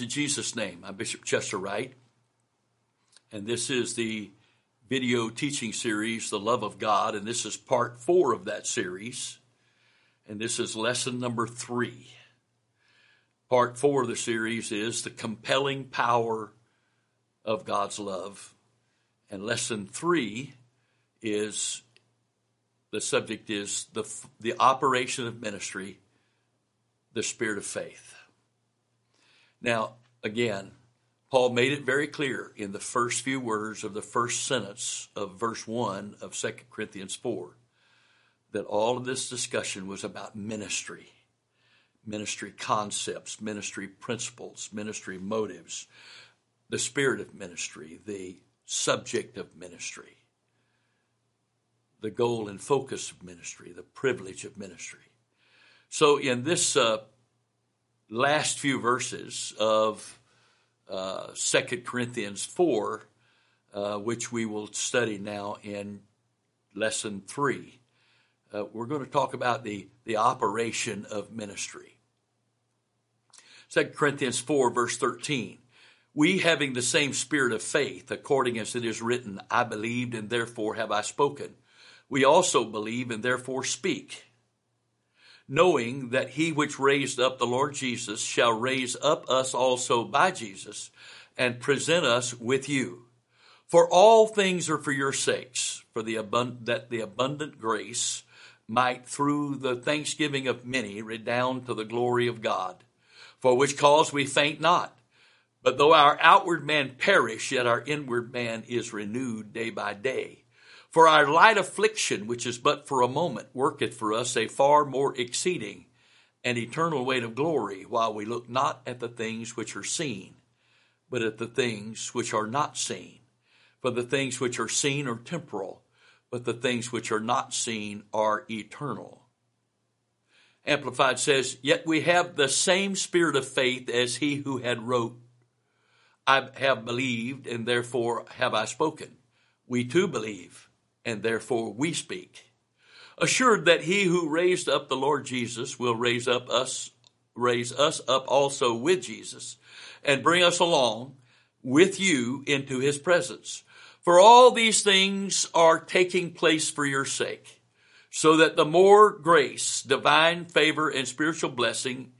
In Jesus' name. I'm Bishop Chester Wright, and this is the video teaching series, The Love of God, and this is part four of that series, and this is lesson number three. Part four of the series is The Compelling Power of God's Love, and lesson three is the subject is the, the operation of ministry, the spirit of faith. Now, again, Paul made it very clear in the first few words of the first sentence of verse 1 of 2 Corinthians 4 that all of this discussion was about ministry, ministry concepts, ministry principles, ministry motives, the spirit of ministry, the subject of ministry, the goal and focus of ministry, the privilege of ministry. So, in this uh, last few verses of uh, 2 Corinthians 4, uh, which we will study now in lesson 3. Uh, we're going to talk about the, the operation of ministry. 2 Corinthians 4, verse 13. We having the same spirit of faith, according as it is written, I believed and therefore have I spoken. We also believe and therefore speak knowing that he which raised up the Lord Jesus shall raise up us also by Jesus and present us with you. For all things are for your sakes, for the abund- that the abundant grace might through the thanksgiving of many redound to the glory of God. For which cause we faint not. But though our outward man perish, yet our inward man is renewed day by day. For our light affliction, which is but for a moment, worketh for us a far more exceeding and eternal weight of glory, while we look not at the things which are seen, but at the things which are not seen. For the things which are seen are temporal, but the things which are not seen are eternal. Amplified says, Yet we have the same spirit of faith as he who had wrote, I have believed, and therefore have I spoken. We too believe and therefore we speak. Assured that he who raised up the Lord Jesus will raise up us, raise us up also with Jesus and bring us along with you into his presence. For all these things are taking place for your sake, so that the more grace, divine favor, and spiritual blessing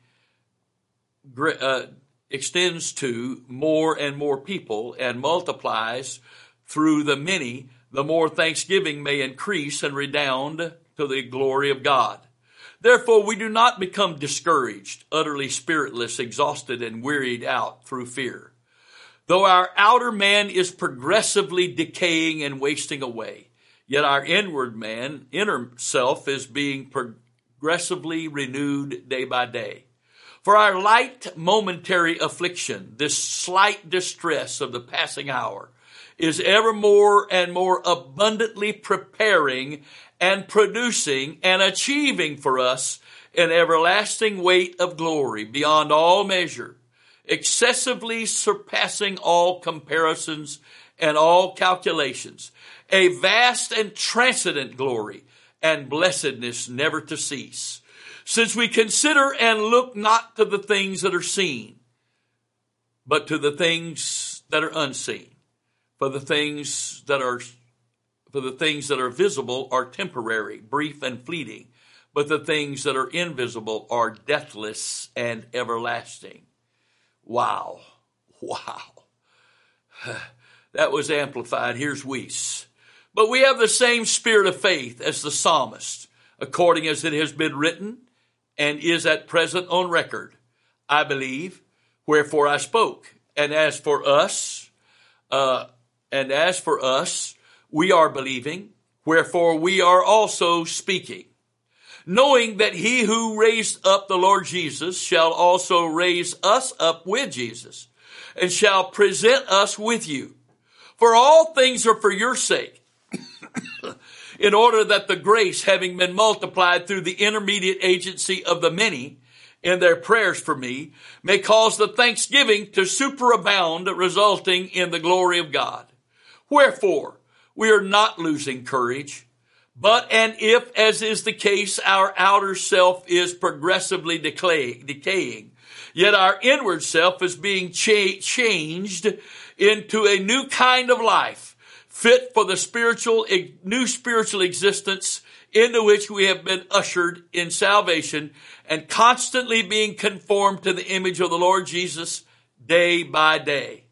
uh, extends to more and more people and multiplies through the many the more thanksgiving may increase and redound to the glory of God. Therefore, we do not become discouraged, utterly spiritless, exhausted, and wearied out through fear. Though our outer man is progressively decaying and wasting away, yet our inward man, inner self, is being progressively renewed day by day. For our light momentary affliction, this slight distress of the passing hour, is ever more and more abundantly preparing and producing and achieving for us an everlasting weight of glory beyond all measure, excessively surpassing all comparisons and all calculations, a vast and transcendent glory and blessedness never to cease. Since we consider and look not to the things that are seen, but to the things that are unseen. For the things that are for the things that are visible are temporary, brief and fleeting, but the things that are invisible are deathless and everlasting. Wow. Wow. That was amplified. Here's Wuest. But we have the same spirit of faith as the psalmist, according as it has been written and is at present on record. I believe, wherefore I spoke. And as for us, uh, and as for us, we are believing, wherefore we are also speaking, knowing that he who raised up the Lord Jesus shall also raise us up with Jesus and shall present us with you. For all things are for your sake, in order that the grace having been multiplied through the intermediate agency of the many in their prayers for me may cause the thanksgiving to superabound, resulting in the glory of God. Wherefore, we are not losing courage, but and if, as is the case, our outer self is progressively decay, decaying, Yet our inward self is being cha- changed into a new kind of life, fit for the spiritual, new spiritual existence into which we have been ushered in salvation and constantly being conformed to the image of the Lord Jesus day by day.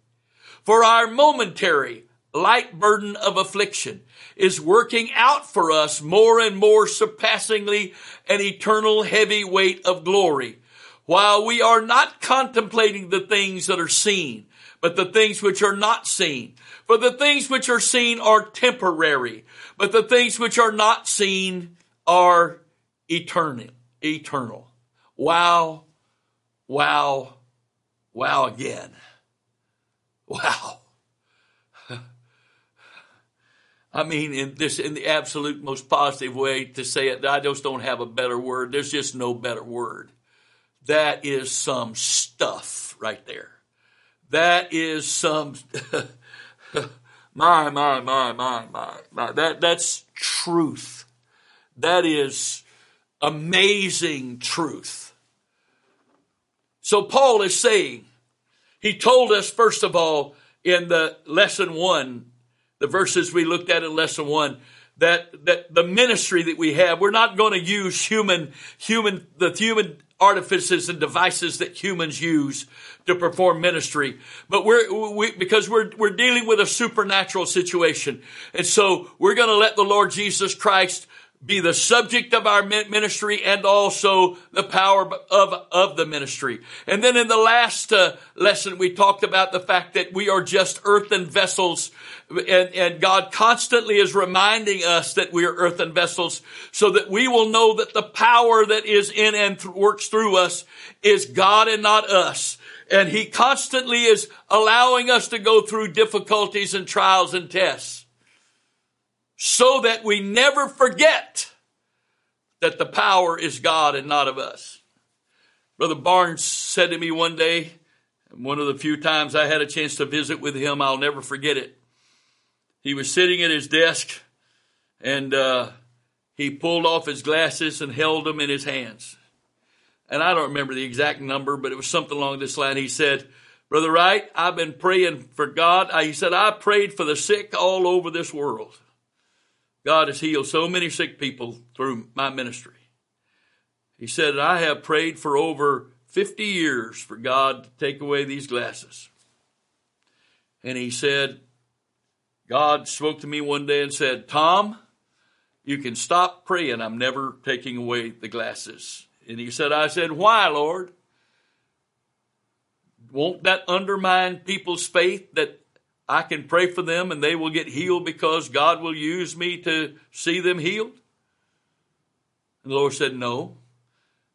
For our momentary light burden of affliction is working out for us more and more surpassingly an eternal heavy weight of glory. While we are not contemplating the things that are seen, but the things which are not seen. For the things which are seen are temporary, but the things which are not seen are eternal. Eternal. Wow. Wow. Wow again. Wow. I mean, in this, in the absolute most positive way to say it, I just don't have a better word. There's just no better word. That is some stuff right there. That is some, my, my, my, my, my, my. That, that's truth. That is amazing truth. So Paul is saying, he told us, first of all, in the lesson one, the verses we looked at in lesson one, that, that the ministry that we have, we're not going to use human, human, the human artifices and devices that humans use to perform ministry. But we're, we, because we're, we're dealing with a supernatural situation. And so we're going to let the Lord Jesus Christ be the subject of our ministry and also the power of, of the ministry. And then in the last uh, lesson, we talked about the fact that we are just earthen vessels and, and God constantly is reminding us that we are earthen vessels so that we will know that the power that is in and th- works through us is God and not us. And he constantly is allowing us to go through difficulties and trials and tests so that we never forget that the power is God and not of us. Brother Barnes said to me one day, one of the few times I had a chance to visit with him, I'll never forget it. He was sitting at his desk and uh, he pulled off his glasses and held them in his hands. And I don't remember the exact number, but it was something along this line. He said, Brother Wright, I've been praying for God. He said, I prayed for the sick all over this world. God has healed so many sick people through my ministry. He said, I have prayed for over 50 years for God to take away these glasses. And he said, God spoke to me one day and said, Tom, you can stop praying. I'm never taking away the glasses. And he said, I said, why, Lord? Won't that undermine people's faith that I can pray for them and they will get healed because God will use me to see them healed? And the Lord said, No.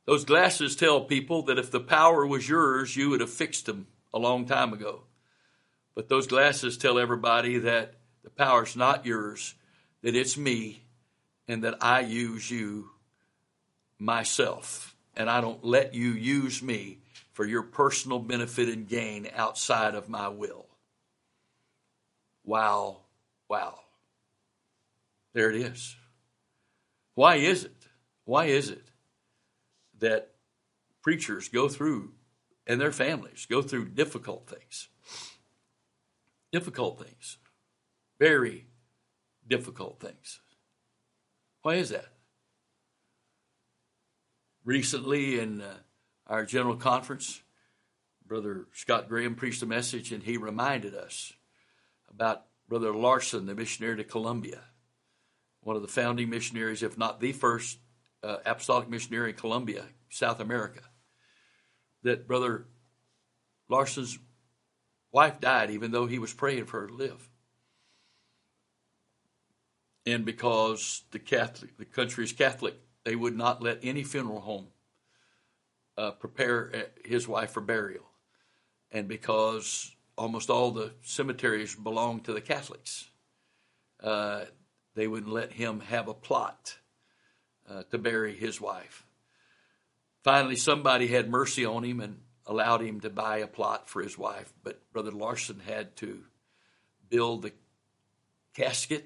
Those glasses tell people that if the power was yours, you would have fixed them a long time ago. But those glasses tell everybody that the power's not yours, that it's me, and that I use you myself. And I don't let you use me for your personal benefit and gain outside of my will. Wow, wow. There it is. Why is it? Why is it that preachers go through and their families go through difficult things? Difficult things. Very difficult things. Why is that? Recently, in uh, our general conference, Brother Scott Graham preached a message and he reminded us about Brother Larson, the missionary to Colombia, one of the founding missionaries, if not the first uh, apostolic missionary in Colombia, South America. That Brother Larson's wife died, even though he was praying for her to live. And because the Catholic, the country is Catholic, they would not let any funeral home uh, prepare uh, his wife for burial. And because almost all the cemeteries belong to the Catholics. Uh, they wouldn't let him have a plot uh, to bury his wife. Finally, somebody had mercy on him and allowed him to buy a plot for his wife, but Brother Larson had to build the casket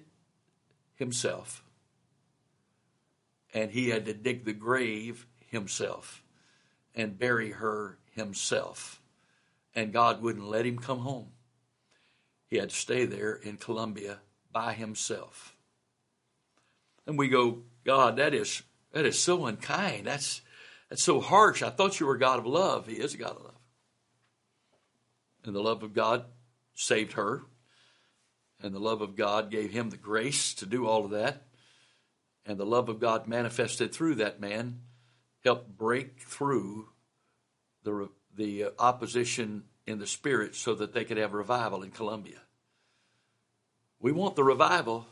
himself, and he had to dig the grave himself and bury her himself. And God wouldn't let him come home. He had to stay there in Colombia by himself. And we go, God, that is that is so unkind. That's that's so harsh. I thought you were a God of love. He is a God of love. And the love of God saved her. And the love of God gave him the grace to do all of that. And the love of God manifested through that man helped break through the, the uh, opposition in the spirit so that they could have revival in Colombia. We want the revival,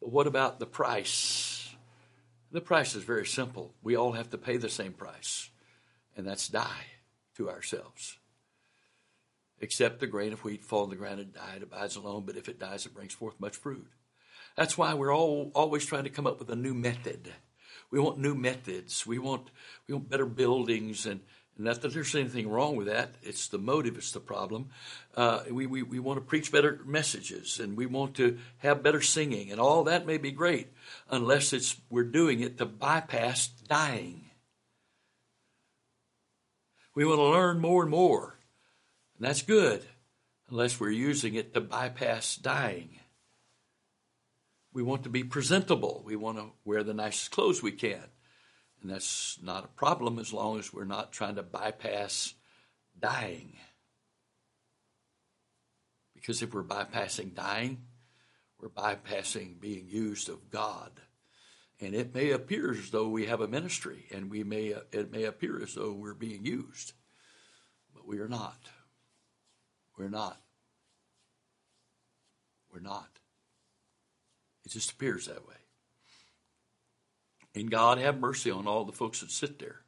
but what about the price? The price is very simple. We all have to pay the same price, and that's die to ourselves. Except the grain of wheat fall in the ground and die, it abides alone, but if it dies, it brings forth much fruit. That's why we're all always trying to come up with a new method. We want new methods. We want we want better buildings and not that there's anything wrong with that. It's the motive, it's the problem. Uh, we, we, we want to preach better messages and we want to have better singing, and all that may be great unless it's we're doing it to bypass dying. We want to learn more and more, and that's good unless we're using it to bypass dying. We want to be presentable. We want to wear the nicest clothes we can. And that's not a problem as long as we're not trying to bypass dying. Because if we're bypassing dying, we're bypassing being used of God. And it may appear as though we have a ministry, and we may it may appear as though we're being used, but we are not. We're not. We're not. It just appears that way. And God have mercy on all the folks that sit there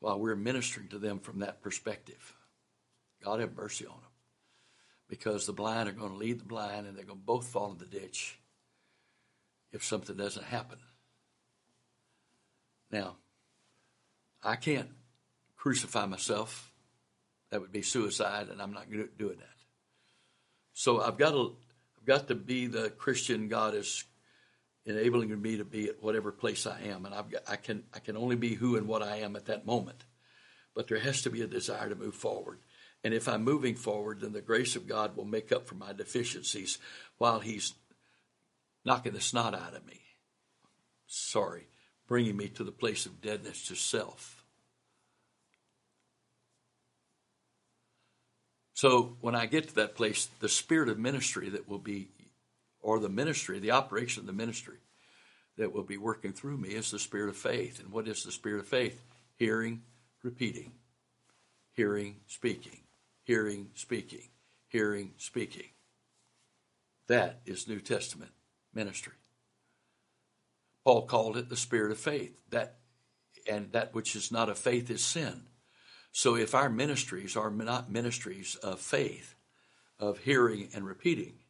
while we're ministering to them from that perspective. God have mercy on them. Because the blind are going to lead the blind and they're going to both fall in the ditch if something doesn't happen. Now, I can't crucify myself. That would be suicide, and I'm not doing that. So I've got to, I've got to be the Christian God enabling me to be at whatever place I am, and got, I can I can only be who and what I am at that moment. But there has to be a desire to move forward, and if I'm moving forward, then the grace of God will make up for my deficiencies while He's knocking the snot out of me. Sorry, bringing me to the place of deadness to self. So when I get to that place, the spirit of ministry that will be or the ministry, the operation of the ministry that will be working through me is the spirit of faith. And what is the spirit of faith? Hearing, repeating, hearing, speaking, hearing, speaking, hearing, speaking. That is New Testament ministry. Paul called it the spirit of faith. That and that which is not of faith is sin. So if our ministries are not ministries of faith, of hearing and repeating,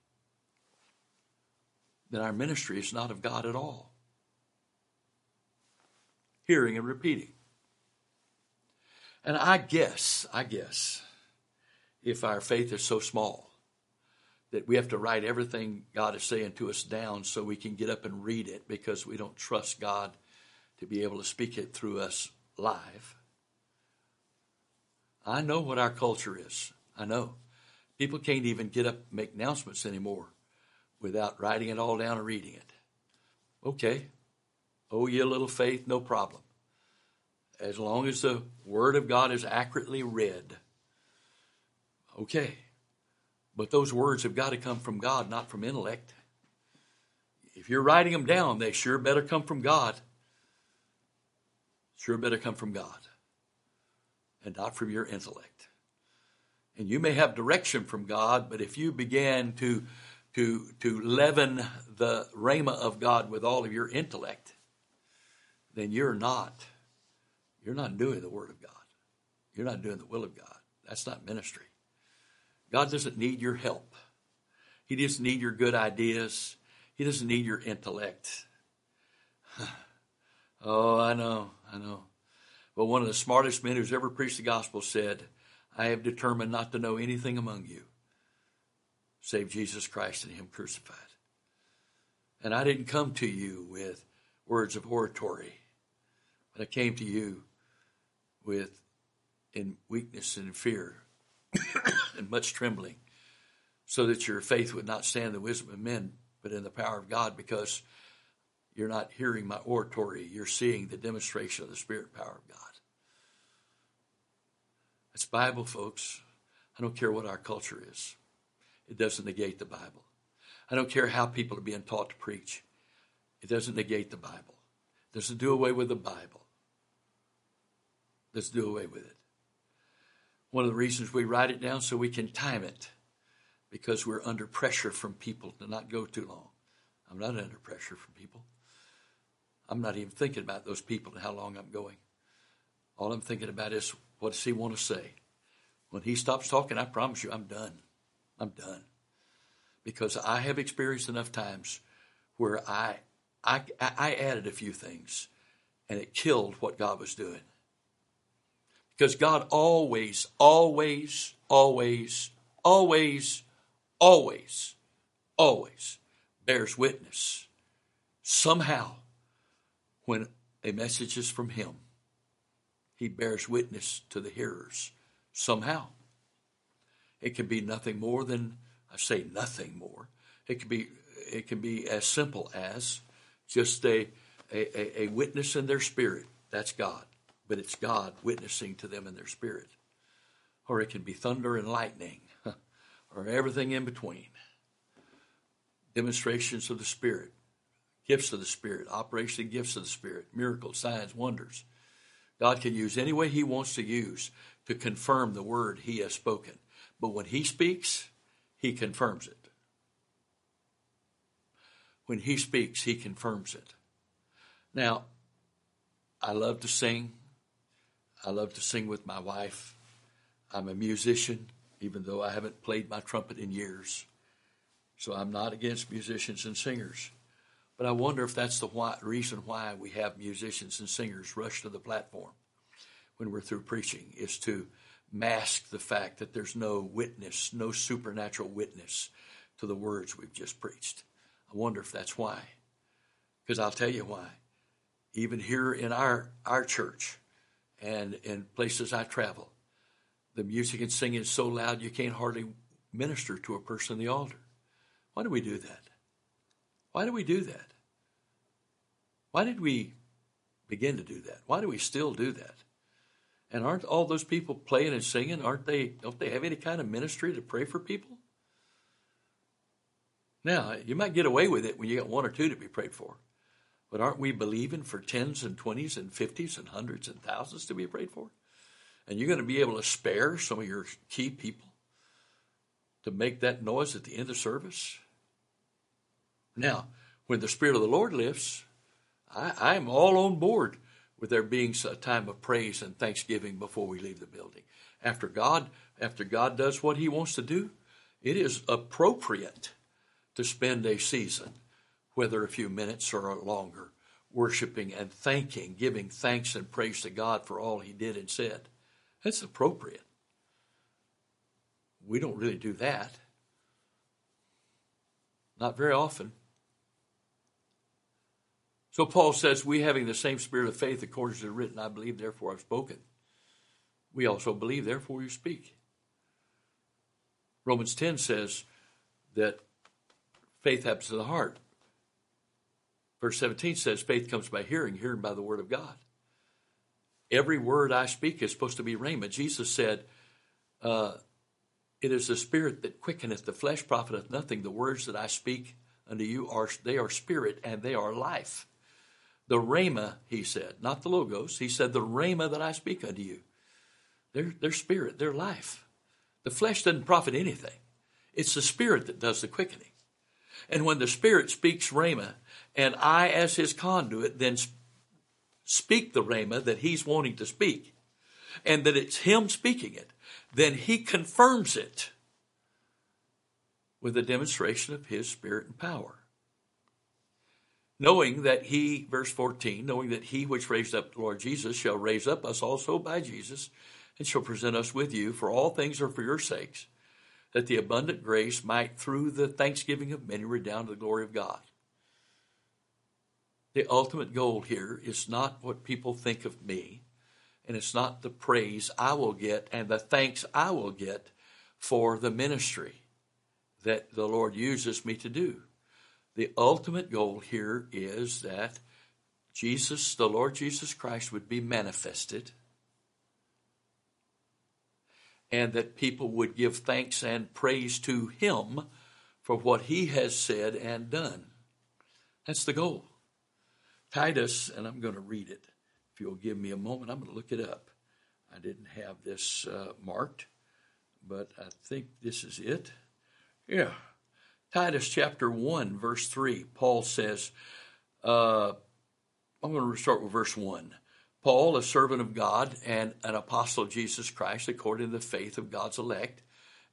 then our ministry is not of God at all. Hearing and repeating. And I guess, I guess, if our faith is so small that we have to write everything God is saying to us down so we can get up and read it because we don't trust God to be able to speak it through us live. I know what our culture is. I know. People can't even get up and make announcements anymore without writing it all down and reading it. Okay. Oh, you little faith, no problem. As long as the Word of God is accurately read. Okay. But those words have got to come from God, not from intellect. If you're writing them down, they sure better come from God. Sure better come from God and not from your intellect. And you may have direction from God, but if you begin to to, to leaven the rhema of God with all of your intellect, then you're not, you're not doing the word of God. You're not doing the will of God. That's not ministry. God doesn't need your help. He doesn't need your good ideas. He doesn't need your intellect. oh, I know, I know. But one of the smartest men who's ever preached the gospel said, I have determined not to know anything among you save Jesus Christ and Him crucified. And I didn't come to you with words of oratory, but I came to you with in weakness and fear and much trembling, so that your faith would not stand the wisdom of men, but in the power of God, because you're not hearing my oratory, you're seeing the demonstration of the Spirit power of God. It's Bible, folks. I don't care what our culture is. It doesn't negate the Bible. I don't care how people are being taught to preach. It doesn't negate the Bible. It doesn't do away with the Bible. Let's do away with it. One of the reasons we write it down so we can time it because we're under pressure from people to not go too long. I'm not under pressure from people. I'm not even thinking about those people and how long I'm going. All I'm thinking about is what does he want to say? When he stops talking, I promise you, I'm done. I'm done. Because I have experienced enough times where I, I, I added a few things and it killed what God was doing. Because God always, always, always, always, always, always bears witness somehow when a message is from Him he bears witness to the hearers somehow. It can be nothing more than I say nothing more. It can be it can be as simple as just a, a, a witness in their spirit. That's God. But it's God witnessing to them in their spirit. Or it can be thunder and lightning, or everything in between. Demonstrations of the Spirit, gifts of the Spirit, operation of gifts of the Spirit, miracles, signs, wonders. God can use any way He wants to use to confirm the word He has spoken. But when He speaks, He confirms it. When He speaks, He confirms it. Now, I love to sing. I love to sing with my wife. I'm a musician, even though I haven't played my trumpet in years. So I'm not against musicians and singers. But I wonder if that's the why, reason why we have musicians and singers rush to the platform when we're through preaching is to mask the fact that there's no witness, no supernatural witness to the words we've just preached. I wonder if that's why. Because I'll tell you why. Even here in our, our church and in places I travel, the music and singing is so loud you can't hardly minister to a person in the altar. Why do we do that? Why do we do that? Why did we begin to do that? Why do we still do that? And aren't all those people playing and singing, aren't they don't they have any kind of ministry to pray for people? Now, you might get away with it when you got one or two to be prayed for. But aren't we believing for tens and twenties and fifties and hundreds and thousands to be prayed for? And you're going to be able to spare some of your key people to make that noise at the end of service? Now, when the Spirit of the Lord lifts, I, am all on board with there being a time of praise and thanksgiving before we leave the building. After God, after God does what He wants to do, it is appropriate to spend a season, whether a few minutes or longer, worshiping and thanking, giving thanks and praise to God for all He did and said. That's appropriate. We don't really do that. Not very often. So Paul says, We having the same spirit of faith, according to the written, I believe, therefore I've spoken. We also believe, therefore you speak. Romans 10 says that faith happens in the heart. Verse 17 says, Faith comes by hearing, hearing by the word of God. Every word I speak is supposed to be rhema. Jesus said, uh, It is the spirit that quickeneth, the flesh profiteth nothing. The words that I speak unto you are they are spirit and they are life. The rhema, he said, not the logos. He said, the rhema that I speak unto you. Their, their spirit, their life. The flesh doesn't profit anything. It's the spirit that does the quickening. And when the spirit speaks rhema, and I, as his conduit, then speak the rhema that he's wanting to speak, and that it's him speaking it, then he confirms it with a demonstration of his spirit and power knowing that he, verse 14, knowing that he which raised up the Lord Jesus shall raise up us also by Jesus and shall present us with you, for all things are for your sakes, that the abundant grace might through the thanksgiving of many redound to the glory of God. The ultimate goal here is not what people think of me and it's not the praise I will get and the thanks I will get for the ministry that the Lord uses me to do. The ultimate goal here is that Jesus, the Lord Jesus Christ, would be manifested and that people would give thanks and praise to Him for what He has said and done. That's the goal. Titus, and I'm going to read it. If you'll give me a moment, I'm going to look it up. I didn't have this uh, marked, but I think this is it. Yeah. Titus chapter 1, verse 3, Paul says, uh, I'm going to start with verse 1. Paul, a servant of God and an apostle of Jesus Christ, according to the faith of God's elect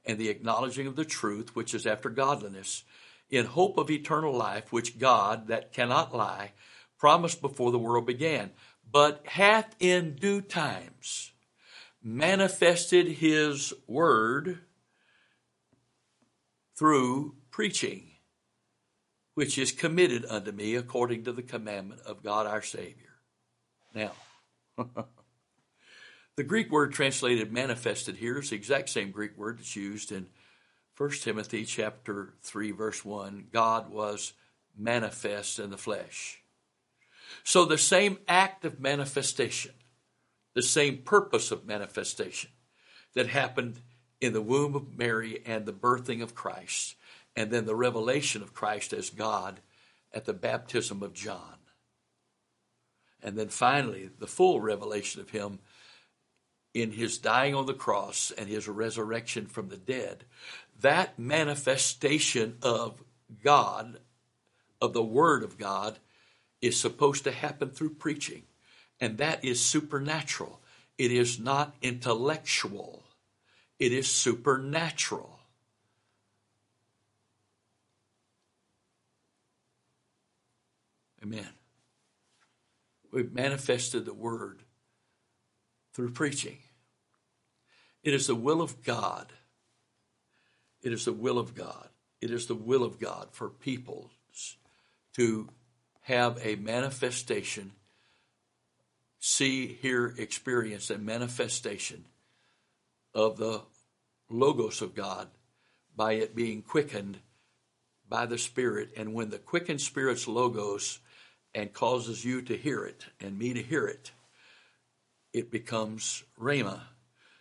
and the acknowledging of the truth, which is after godliness, in hope of eternal life, which God, that cannot lie, promised before the world began, but hath in due times manifested his word through preaching, which is committed unto me according to the commandment of God our Savior. Now, the Greek word translated manifested here is the exact same Greek word that's used in 1 Timothy chapter 3 verse 1. God was manifest in the flesh. So the same act of manifestation, the same purpose of manifestation that happened in the womb of Mary and the birthing of Christ, and then the revelation of Christ as God at the baptism of John. And then finally, the full revelation of Him in His dying on the cross and His resurrection from the dead. That manifestation of God, of the Word of God, is supposed to happen through preaching. And that is supernatural. It is not intellectual. It is supernatural. Amen. We've manifested the word through preaching. It is the will of God. It is the will of God. It is the will of God for peoples to have a manifestation, see, hear, experience a manifestation of the Logos of God by it being quickened by the Spirit. And when the quickened Spirit's Logos and causes you to hear it and me to hear it, it becomes Rhema.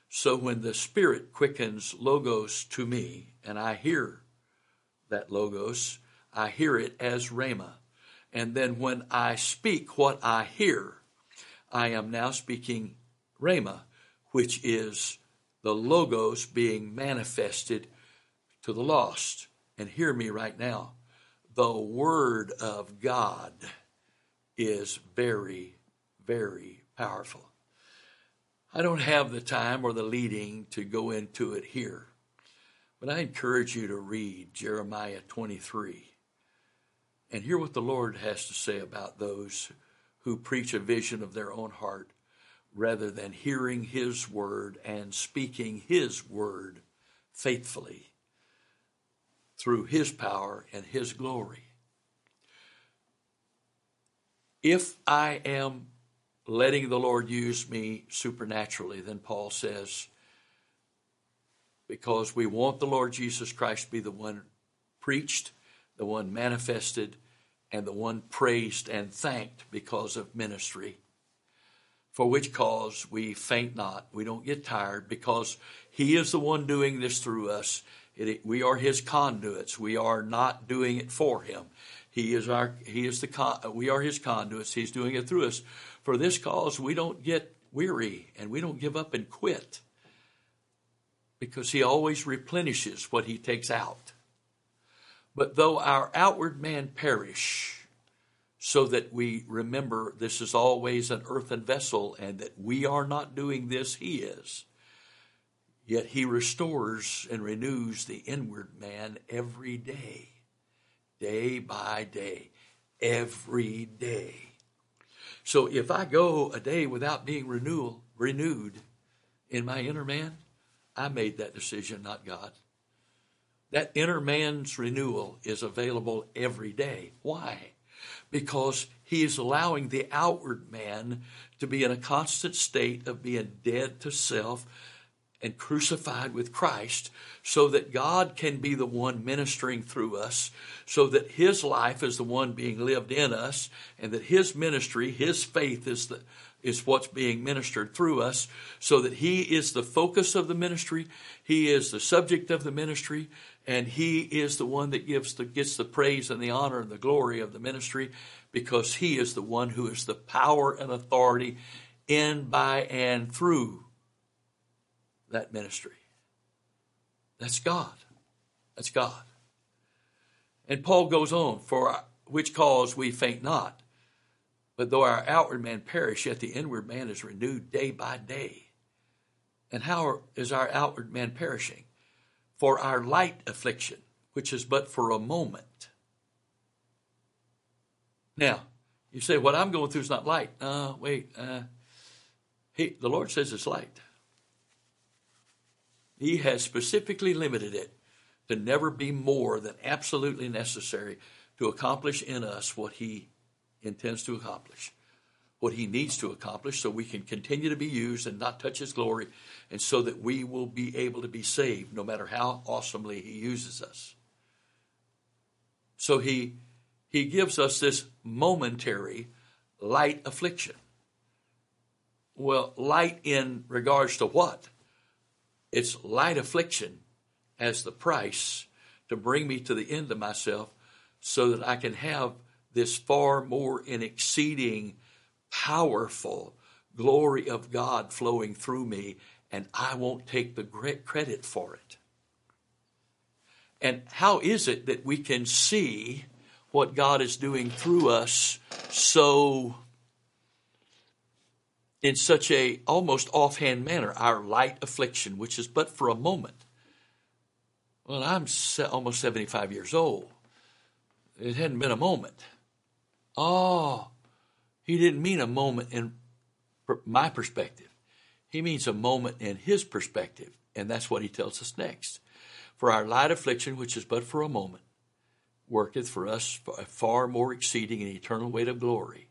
So when the Spirit quickens Logos to me and I hear that Logos, I hear it as Rhema. And then when I speak what I hear, I am now speaking Rhema, which is the Logos being manifested to the lost. And hear me right now. The Word of God is very, very powerful. I don't have the time or the leading to go into it here, but I encourage you to read Jeremiah 23 and hear what the Lord has to say about those who preach a vision of their own heart rather than hearing His word and speaking His word faithfully through His power and His glory. If I am letting the Lord use me supernaturally, then Paul says, because we want the Lord Jesus Christ to be the one preached, the one manifested, and the one praised and thanked because of ministry. For which cause we faint not, we don't get tired, because He is the one doing this through us. It, we are His conduits. We are not doing it for Him. He is our. He is the. Con, we are His conduits. He's doing it through us. For this cause, we don't get weary and we don't give up and quit, because He always replenishes what He takes out. But though our outward man perish, so that we remember this is always an earthen vessel and that we are not doing this, he is. Yet he restores and renews the inward man every day, day by day, every day. So if I go a day without being renewal, renewed in my inner man, I made that decision, not God. That inner man's renewal is available every day. Why? because he is allowing the outward man to be in a constant state of being dead to self and crucified with Christ so that God can be the one ministering through us, so that his life is the one being lived in us, and that his ministry, his faith is the is what's being ministered through us, so that he is the focus of the ministry, he is the subject of the ministry, and he is the one that gives the gets the praise and the honor and the glory of the ministry because he is the one who is the power and authority in by and through that ministry. That's God. That's God. And Paul goes on, for which cause we faint not. But though our outward man perish, yet the inward man is renewed day by day. And how is our outward man perishing? For our light affliction, which is but for a moment. Now, you say, what I'm going through is not light. Uh, wait. Uh, he, the Lord says it's light. He has specifically limited it to never be more than absolutely necessary to accomplish in us what He intends to accomplish, what He needs to accomplish, so we can continue to be used and not touch His glory, and so that we will be able to be saved no matter how awesomely He uses us. So He He gives us this momentary light affliction. Well, light in regards to what? It's light affliction as the price to bring me to the end of myself so that I can have this far more and exceeding powerful glory of God flowing through me, and I won't take the credit for it. And how is it that we can see what God is doing through us so in such a almost offhand manner our light affliction which is but for a moment. Well i'm almost 75 years old. It hadn't been a moment. Oh he didn't mean a moment in my perspective. He means a moment in his perspective and that's what he tells us next. For our light affliction which is but for a moment worketh for us a far more exceeding and eternal weight of glory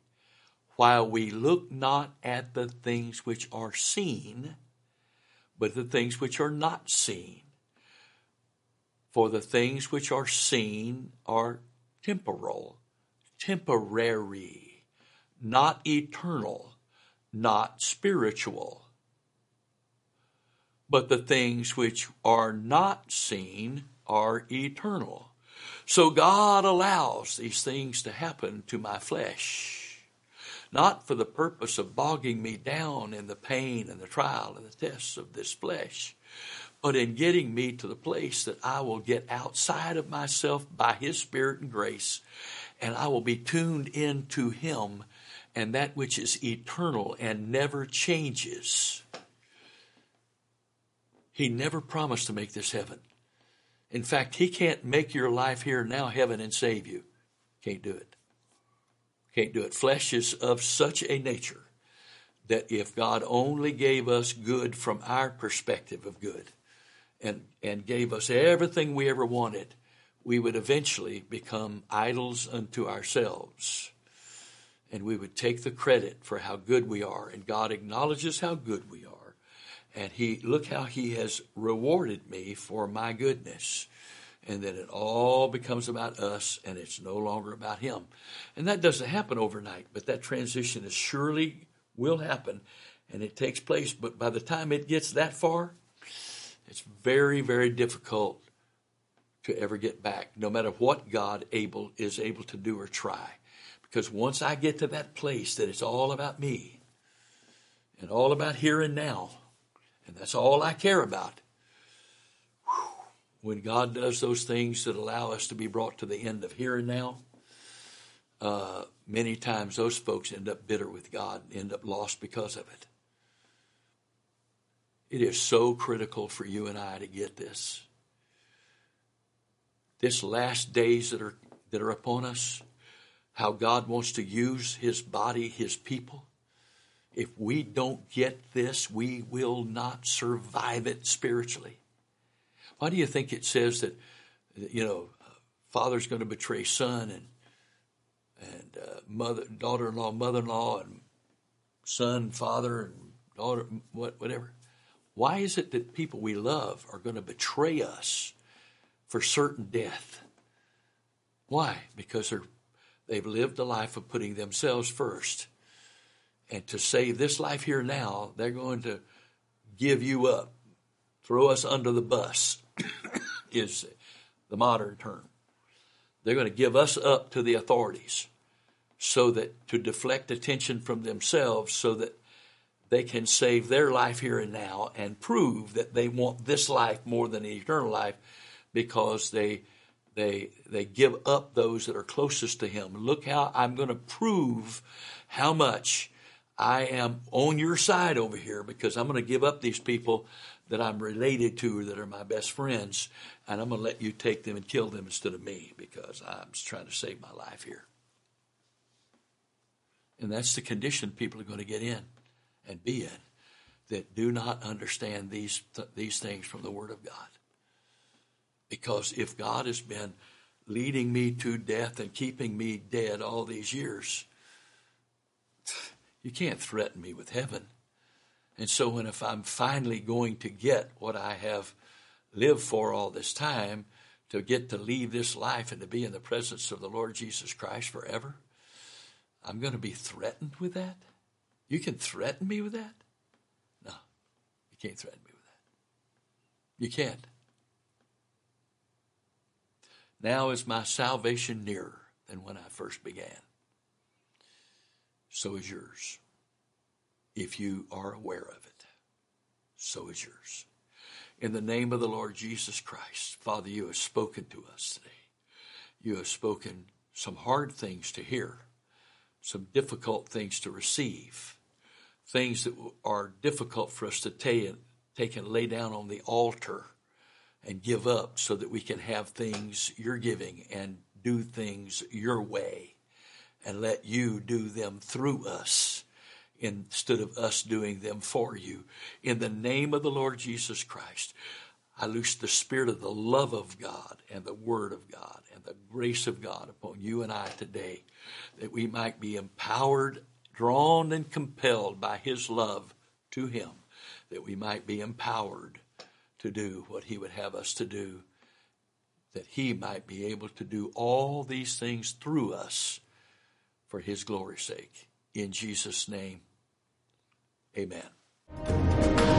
while we look not at the things which are seen, but the things which are not seen. For the things which are seen are temporal, temporary, not eternal, not spiritual. But the things which are not seen are eternal. So God allows these things to happen to my flesh not for the purpose of bogging me down in the pain and the trial and the tests of this flesh, but in getting me to the place that I will get outside of myself by His Spirit and grace, and I will be tuned into Him and that which is eternal and never changes. He never promised to make this heaven. In fact, He can't make your life here now heaven and save you. Can't do it. Can't do it. Flesh is of such a nature that if God only gave us good from our perspective of good and, and gave us everything we ever wanted, we would eventually become idols unto ourselves. And we would take the credit for how good we are. And God acknowledges how good we are. And He, look how He has rewarded me for my goodness and then it all becomes about us and it's no longer about him. And that doesn't happen overnight, but that transition is surely will happen and it takes place. But by the time it gets that far, it's very, very difficult to ever get back, no matter what God able is able to do or try. Because once I get to that place that it's all about me and all about here and now, and that's all I care about, when God does those things that allow us to be brought to the end of here and now, uh, many times those folks end up bitter with God, and end up lost because of it. It is so critical for you and I to get this. This last days that are that are upon us, how God wants to use his body, his people. If we don't get this, we will not survive it spiritually. Why do you think it says that, you know, father's going to betray son and, and uh, mother, daughter-in-law, mother-in-law, and son, father, and daughter, what, whatever. Why is it that people we love are going to betray us for certain death? Why? Because they're, they've lived a life of putting themselves first. And to save this life here now, they're going to give you up, throw us under the bus, is the modern term. They're going to give us up to the authorities so that to deflect attention from themselves so that they can save their life here and now and prove that they want this life more than the eternal life because they they they give up those that are closest to him. Look how I'm going to prove how much I am on your side over here because I'm going to give up these people that I'm related to or that are my best friends and I'm going to let you take them and kill them instead of me because I'm trying to save my life here. And that's the condition people are going to get in and be in that do not understand these th- these things from the Word of God. Because if God has been leading me to death and keeping me dead all these years, you can't threaten me with heaven. And so when if I'm finally going to get what I have lived for all this time, to get to leave this life and to be in the presence of the Lord Jesus Christ forever, I'm going to be threatened with that? You can threaten me with that? No, you can't threaten me with that. You can't. Now is my salvation nearer than when I first began. So is yours. If you are aware of it, so is yours. In the name of the Lord Jesus Christ, Father, you have spoken to us today. You have spoken some hard things to hear, some difficult things to receive things that are difficult for us to take, and lay down on the altar and give up so that we can have things you're giving and do things your way and let you do them through us instead of us doing them for you. In the name of the Lord Jesus Christ, I loose the spirit of the love of God and the word of God and the grace of God upon you and I today that we might be empowered drawn and compelled by his love to him, that we might be empowered to do what he would have us to do, that he might be able to do all these things through us for his glory's sake. In Jesus' name, amen.